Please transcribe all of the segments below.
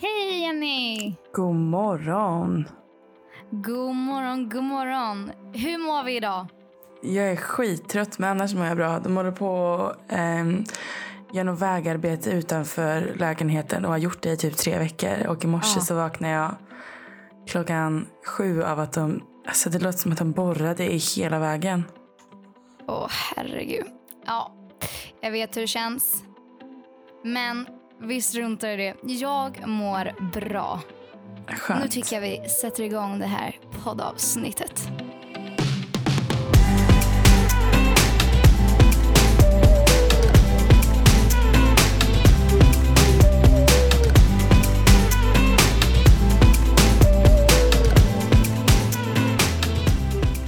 Hej Jenny! God morgon. God morgon, god morgon. Hur mår vi idag? Jag är skittrött men annars mår jag bra. De håller på eh, gör något vägarbete utanför lägenheten och har gjort det i typ tre veckor. Och i morse Ja. så vaknade jag klockan sju av att de, alltså det låter som att de borrade i hela vägen. Åh herregud. Ja, jag vet hur det känns. Men vi struntar i det. Jag mår bra. Skönt. Nu tycker jag vi sätter igång det här poddavsnittet.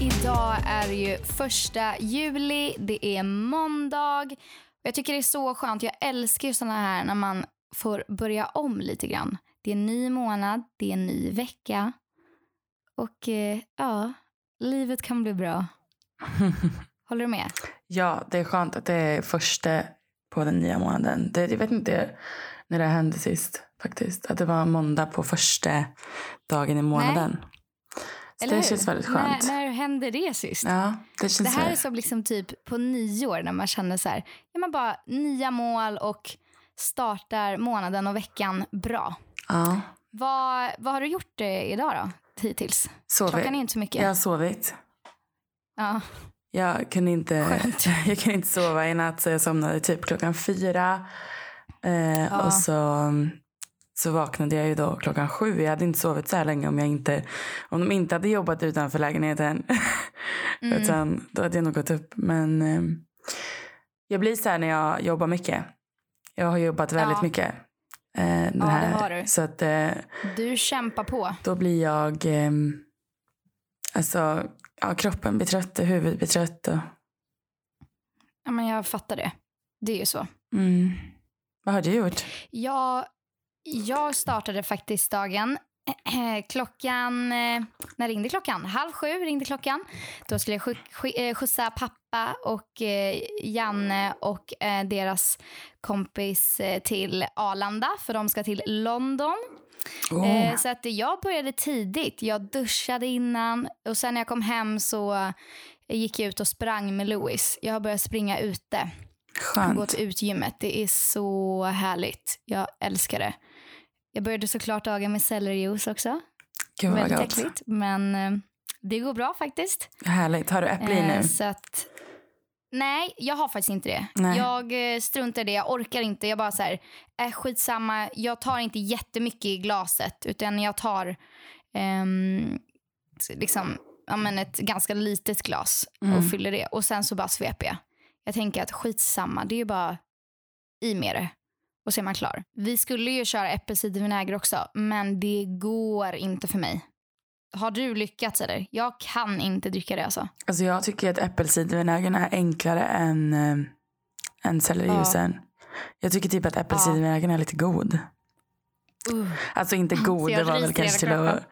Idag är det ju första juli, det är måndag. Jag tycker det är så skönt. Jag älskar ju såna här när man får börja om lite grann. Det är en ny månad, det är en ny vecka. Och eh, ja, livet kan bli bra. Håller du med? Ja, det är skönt att det är första på den nya månaden. Det, jag vet inte när det hände sist faktiskt. Att det var måndag på första dagen i månaden. Så Eller det hur? känns väldigt skönt. När, när hände det sist? Ja, det känns Det här är som liksom typ på nyår när man känner så här, ja, man bara nya mål och startar månaden och veckan bra. Ja, Vad, vad har du gjort eh, idag då, hittills? sovit. Klockan är inte så mycket. Jag har sovit. Ja. Jag kunde inte, Skönt. jag kunde inte sova i natt så jag somnade typ klockan fyra. Eh, Ja. Och så, så vaknade jag ju då klockan sju. Jag hade inte sovit så här länge om, jag inte, om de inte hade jobbat utanför lägenheten. Mm. Utan då hade jag nog gått upp. Men eh, jag blir så här när jag jobbar mycket. Jag har jobbat väldigt Ja. mycket. Eh, den Ja, det här, har du. Så att eh, Du kämpar på. då blir jag... Eh, alltså, ja, kroppen blir trött och huvudet blir trött. Och, Ja, men jag fattar det. Det är ju så. mm. Vad har du gjort? Jag, jag startade faktiskt dagen klockan, eh, när ringde klockan? Halv sju ringde klockan. Då skulle jag eh, skjutsa pappa och eh, Janne och deras kompis till Arlanda för de ska till London. Oh. Så att jag började tidigt. Jag duschade innan och sen när jag kom hem så gick jag ut och sprang med Louis. Jag har börjat springa ute och gå Skönt. till utgymmet. Det är så härligt. Jag älskar det. Jag började såklart dagen med sellerijuice också. Gud vad Väldigt gott. äckligt, men eh, det går bra faktiskt. Härligt. Har du äpple i Eh, nu? så att, nej, jag har faktiskt inte det. Nej. Jag eh, struntar i det. Jag orkar inte. Jag bara så här, äh, skitsamma. Jag tar inte jättemycket i glaset, utan jag tar ehm, liksom, ja, men ett ganska litet glas Mm. och fyller det. Och sen så bara sveper jag. Jag tänker att skitsamma, det är ju bara i med det. Och så är man klar. Vi skulle ju köra äppelcidervinäger också, men det går inte för mig. Har du lyckats eller? Jag kan inte dricka det alltså. Alltså jag tycker att äppelcidervinägern är enklare än, äh, än sellerijuicen. Jag tycker typ att äppelcidervinägern är lite god. Uh. Alltså inte god, det var väl kanske till att,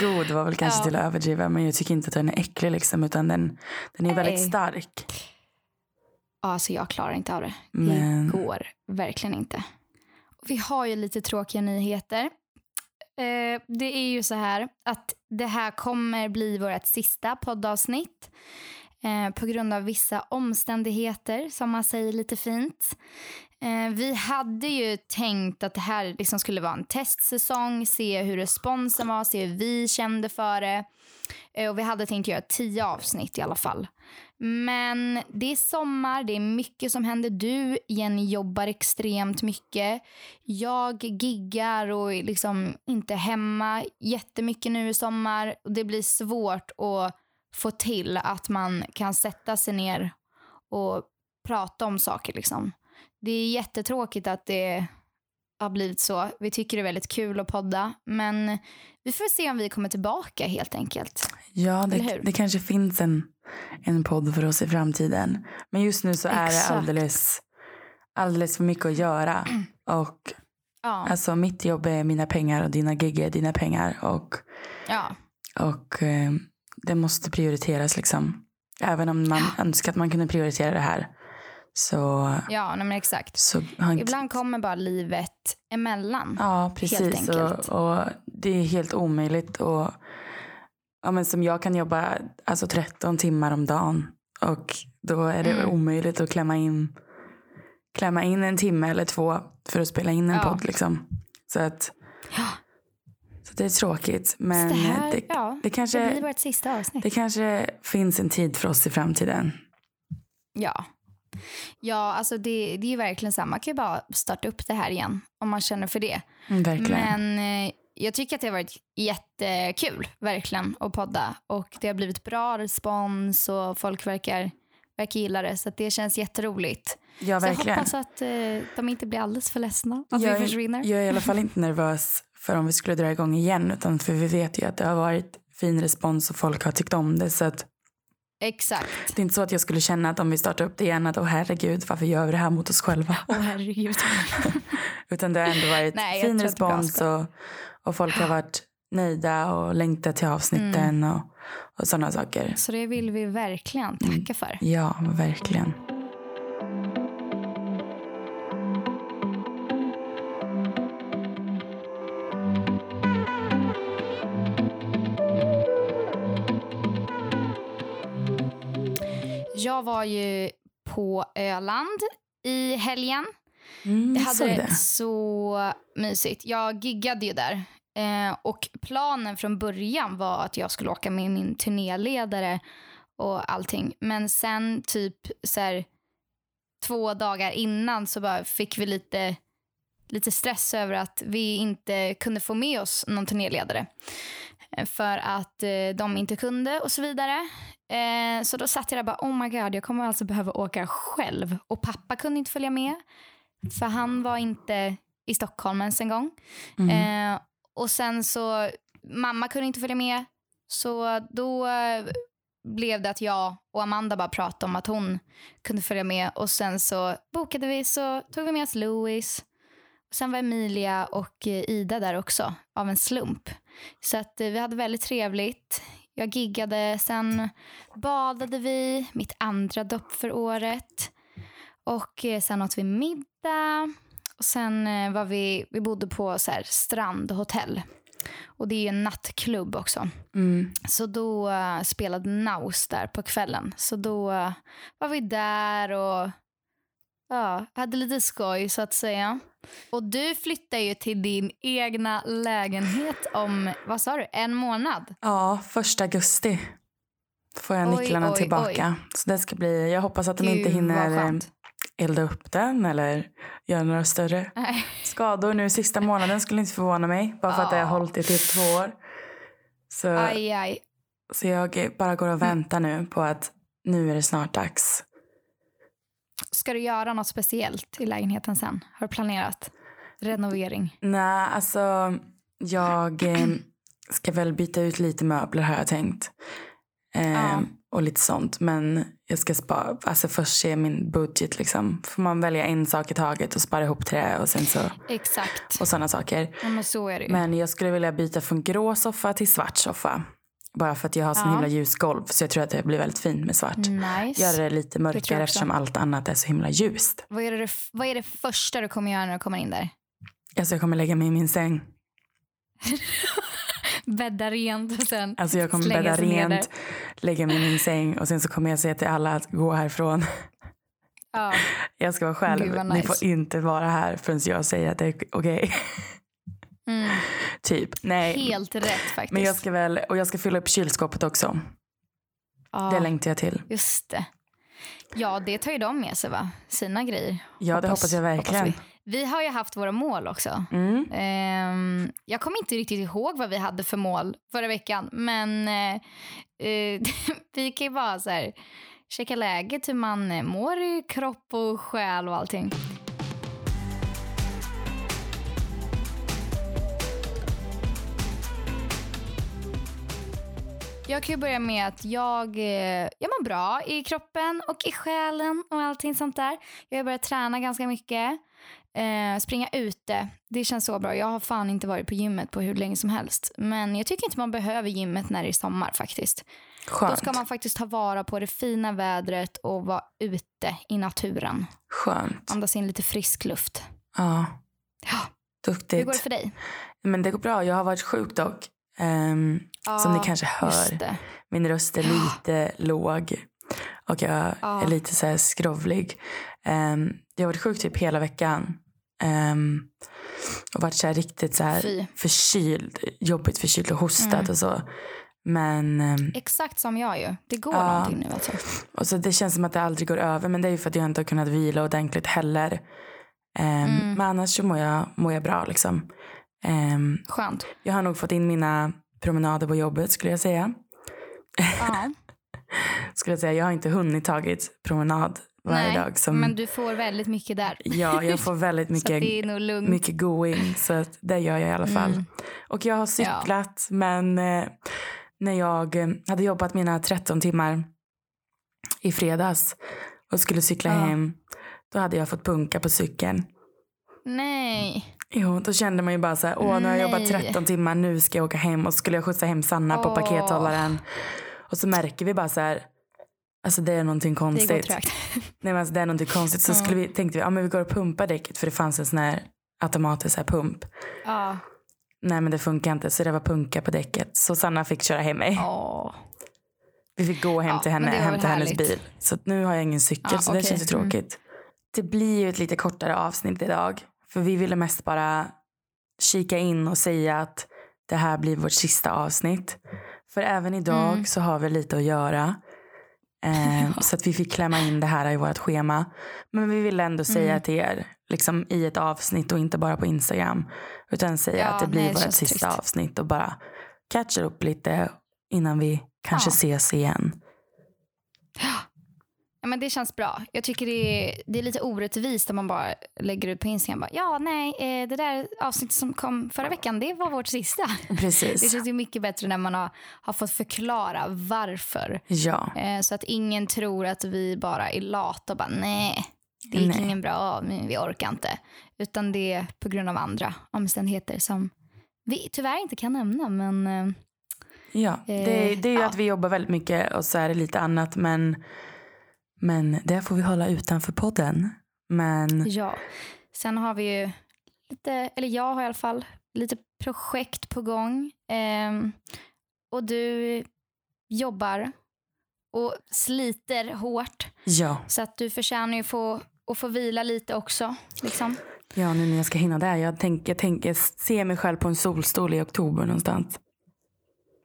god var väl kanske Ja. till att överdriva. Men jag tycker inte att den är äcklig liksom. Utan den, den är väldigt stark. Alltså jag klarar inte av det. Men- Det går verkligen inte. Vi har ju lite tråkiga nyheter. Eh, det är ju så här att det här kommer bli vårt sista poddavsnitt eh, på grund av vissa omständigheter som man säger lite fint. Eh, vi hade ju tänkt att det här liksom skulle vara en testsäsong, se hur responsen var, se hur vi kände för det. Och vi hade tänkt göra tio avsnitt i alla fall. Men det är sommar, det är mycket som händer. Du, Jenny, jobbar extremt mycket. Jag giggar och är liksom inte hemma jättemycket nu i sommar. Det blir svårt att få till att man kan sätta sig ner och prata om saker. Liksom. Det är jättetråkigt att det har blivit så. Vi tycker det är väldigt kul att podda, men vi får se om vi kommer tillbaka helt enkelt. Ja, det, det kanske finns en, en podd för oss i framtiden. Men just nu så är Exakt. det alldeles, alldeles för mycket att göra. Och Ja, alltså mitt jobb är mina pengar och dina gig är dina pengar. Och, ja. och eh, det måste prioriteras liksom. Även om man önskar att man kunde prioritera det här. Så, Ja, nej, men exakt. så han, Ibland kommer bara livet emellan. Ja, precis. Och, och det är helt omöjligt. Och, ja, men som jag kan jobba alltså 13 timmar om dagen. Och då är det Mm. omöjligt att klämma in, klämma in en timme eller två för att spela in en Ja. podd. Liksom. Så, att, så det är tråkigt. Men det här, det, ja, det, kanske, det blir vårt sista avsnitt. det kanske finns en tid för oss i framtiden. Ja. Ja, alltså det, det är ju verkligen så. Man kan ju bara starta upp det här igen om man känner för det. Mm, verkligen. Men eh, jag tycker att det har varit jättekul, verkligen, att podda. Och det har blivit bra respons och folk verkar, verkar gilla det. Så att det känns jätteroligt. ja, Så jag verkligen. hoppas att eh, de inte blir alldeles för ledsna att jag, vi är- försvinner. jag är i alla fall inte nervös för om vi skulle dra igång igen. Utan för vi vet ju att det har varit fin respons och folk har tyckt om det. Så att Exakt. det är inte så att jag skulle känna att om vi startar upp det igen att åh herregud varför gör vi det här mot oss själva. Åh herregud. Utan det har ändå varit Nej, fin är respons och, och folk har varit nöjda och längtat till avsnitten Mm. och, och sådana saker. Så det vill vi verkligen tacka för. Ja, verkligen. Jag var ju på Öland i helgen. Mm, Jag hade det. så mysigt. Jag giggade ju där. Eh, och planen från början var att jag skulle åka med min turnéledare och allting. Men sen typ så här, två dagar innan så bara fick vi lite, lite stress över att vi inte kunde få med oss någon turnéledare. Eh, För att eh, de inte kunde och så vidare. Eh, så då satt jag där och bara, oh my god, jag kommer alltså behöva åka själv. Och pappa kunde inte följa med. För han var inte i Stockholm ens en gång. Mm. Eh, och sen så, mamma kunde inte följa med. Så då eh, blev det att jag och Amanda bara pratade om att hon kunde följa med. Och sen så bokade vi, så tog vi med oss Louis. Sen var Emilia och eh, Ida där också, av en slump. Så att eh, vi hade väldigt trevligt. Jag giggade, sen badade vi, mitt andra dopp för året. Och sen åt vi middag. Och sen eh, var vi, vi bodde på så här strandhotell. Och det är ju en nattklubb också. Mm. Så då eh, spelade Naus där på kvällen. Så då eh, var vi där och ja, hade lite skoj så att säga. Och du flyttar ju till din egna lägenhet om, vad sa du, en månad? Ja, första augusti får jag Oj, nycklarna oj, tillbaka. Så det ska bli, jag hoppas att de inte Gud, hinner eh, skönt. Elda upp den eller göra några större Nej. skador nu sista månaden skulle inte förvåna mig. Bara för att det har Ja. hållit i typ två år. Så, Aj, aj. så jag bara går och väntar nu på att nu är det snart dags. Ska du göra något speciellt i lägenheten sen? Har du planerat? Renovering? Nej, alltså jag eh, ska väl byta ut lite möbler har jag tänkt. Eh, Ja. Och lite sånt. Men jag ska spara, alltså först se min budget liksom. Får man välja en sak i taget och spara ihop till det och sen så Exakt. och sådana saker. Ja, men så är det ju. Men jag skulle vilja byta från grå soffa till svart soffa. Bara för att jag har så Ja. himla ljus golv så jag tror att det blir väldigt fint med svart. Nice. Göra det lite mörkare eftersom allt annat är så himla ljust. Vad, är det, vad är det första du kommer göra när du kommer in där? Alltså jag kommer lägga mig i min säng. Bädda rent och sen Alltså jag kommer bädda rent, lägga mig i min säng och sen så kommer jag säga till alla att gå härifrån. Ja. Jag ska vara Gud, själv. vad Ni nice. får inte vara här förrän jag säger att det är okej. Mm. typ. Nej. Helt rätt faktiskt. Men jag ska väl, och jag ska fylla upp kylskåpet också. ja, Det längtar jag till. Just det. Ja, det tar ju de med sig va? Sina grejer. Ja, det hoppas jag verkligen. vi. Vi har ju haft våra mål också. Mm. Ehm, jag kommer inte riktigt ihåg vad vi hade för mål förra veckan. Men eh, eh, vi kan ju bara så här, checka läget, hur man eh, mår i kropp och själ och allting. Jag kan ju börja med att jag, eh, jag mår bra i kroppen och i själen och allting sånt där. Jag har börjat träna ganska mycket. Eh, springa ute, det känns så bra. Jag har fan inte varit på gymmet på hur länge som helst. Men jag tycker inte man behöver gymmet när det är sommar faktiskt. Skönt. Då ska man faktiskt ta vara på det fina vädret och vara ute i naturen. Skönt. Andas in lite frisk luft. Ja. Ja. Duktigt. Hur går det för dig? Men det går bra. Jag har varit sjuk dock. Ehm, som ni kanske hör. Min röst är lite låg. Och jag Ja. är lite så här skrovlig. Ehm, jag har varit sjuk typ hela veckan. Ehm, och varit så riktigt så här Fy. förkyld. Jobbigt förkyld och hostat Mm. och så. Men ehm, Exakt som jag ju. Det går Ja. någonting nu alltså. och så det känns som att det aldrig går över. Men det är ju för att jag inte har kunnat vila ordentligt heller. Ehm, Mm. Men annars så mår jag, mår jag bra liksom. Ehm, Skönt. jag har nog fått in mina promenader på jobbet skulle jag säga. Ja. Skulle jag säga. Jag har inte hunnit tagit promenad varje Nej, dag. Som, Men du får väldigt mycket där. Ja, jag får väldigt mycket, mycket going. Så att det gör jag i alla fall. Mm. Och jag har cyklat men eh, när jag eh, hade jobbat mina 13 timmar i fredags och skulle cykla Ja. hem då hade jag fått punka på cykeln. Nej. Jo, då kände man ju bara så här, åh nu har jag jobbat Nej. 13 timmar, nu ska jag åka hem och så skulle jag skjutsa hem Sanna på Åh. pakethållaren. Och så märker vi bara så här, alltså det är någonting Det går konstigt. trögt. Nej men alltså det är någonting konstigt. Så Mm. skulle vi, tänkte vi, ja men vi går och pumpar däcket för det fanns en sån här automatisk här pump. Ja. Nej men det funkar inte så det var punka på däcket. Så Sanna fick köra hem mig. Åh. Vi fick gå hem Ja, till henne, det hem till hennes bil. Så nu har jag ingen cykel Ja, så det okej. känns ju Mm. tråkigt. Det blir ju ett lite kortare avsnitt idag. För vi ville mest bara kika in och säga att det här blir vårt sista avsnitt. För även idag Mm. så har vi lite att göra. Eh, Så att vi fick klämma in det här i vårt schema. Men vi ville ändå säga Mm. till er liksom i ett avsnitt och inte bara på Instagram. Utan säga Ja, att det blir nej, vårt sista tryggt. avsnitt och bara catcha upp lite innan vi kanske Ja. ses igen. Ja, men det känns bra. Jag tycker det är, det är lite orättvist om man bara lägger ut på Instagram. Bara, ja, nej, eh, det där avsnittet som kom förra veckan, det var vårt sista. Det Precis. känns ju mycket bättre när man har, har fått förklara varför. Ja, Eh, så att ingen tror att vi bara är lata och bara, nej, det gick Nej. ingen bra, vi orkar inte. Utan det är på grund av andra omständigheter som vi tyvärr inte kan nämna. Men eh, ja. Det, det är ju ja. att vi jobbar väldigt mycket och så är det lite annat. Men, men det får vi hålla utanför podden. Men Ja. Sen har vi ju lite, eller jag har i alla fall, lite projekt på gång. Ehm, och du jobbar och sliter hårt. ja, Så att du förtjänar ju få, att få vila lite också. Liksom. ja, nu när jag ska hinna där. Jag tänker, jag tänker se mig själv på en solstol i oktober någonstans.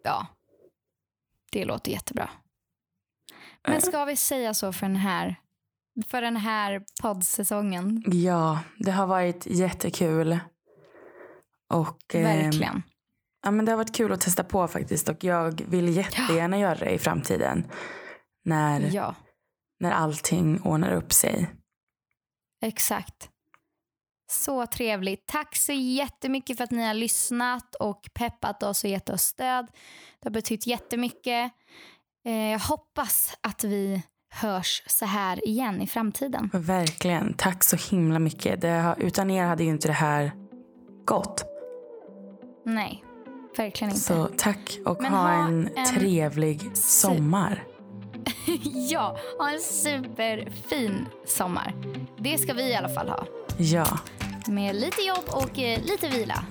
Ja, det låter jättebra. Men ska vi säga så för den här, för den här poddsäsongen? Ja, det har varit jättekul. Och, ehm, Verkligen. Ja, men det har varit kul att testa på faktiskt. Och jag vill jättegärna göra det i framtiden. När, Ja, när allting ordnar upp sig. exakt. Så trevligt. Tack så jättemycket för att ni har lyssnat och peppat oss och gett oss stöd. Det har betytt jättemycket. Eh, Jag hoppas att vi hörs så här igen i framtiden. Verkligen. Tack så himla mycket. Det utan er hade ju inte det här gått. Nej, verkligen inte. Så tack och Men ha ha en, en trevlig sommar. Ja, ha en superfin sommar. Det ska vi i alla fall ha. Ja, Med lite jobb och eh, lite vila.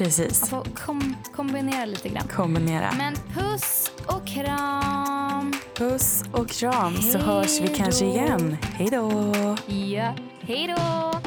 Man precis. får kom- kombinera lite grann. Kombinera. Men puss och kram. Puss och kram så Hej hörs vi kanske då. igen. Hej då! Ja, hej då!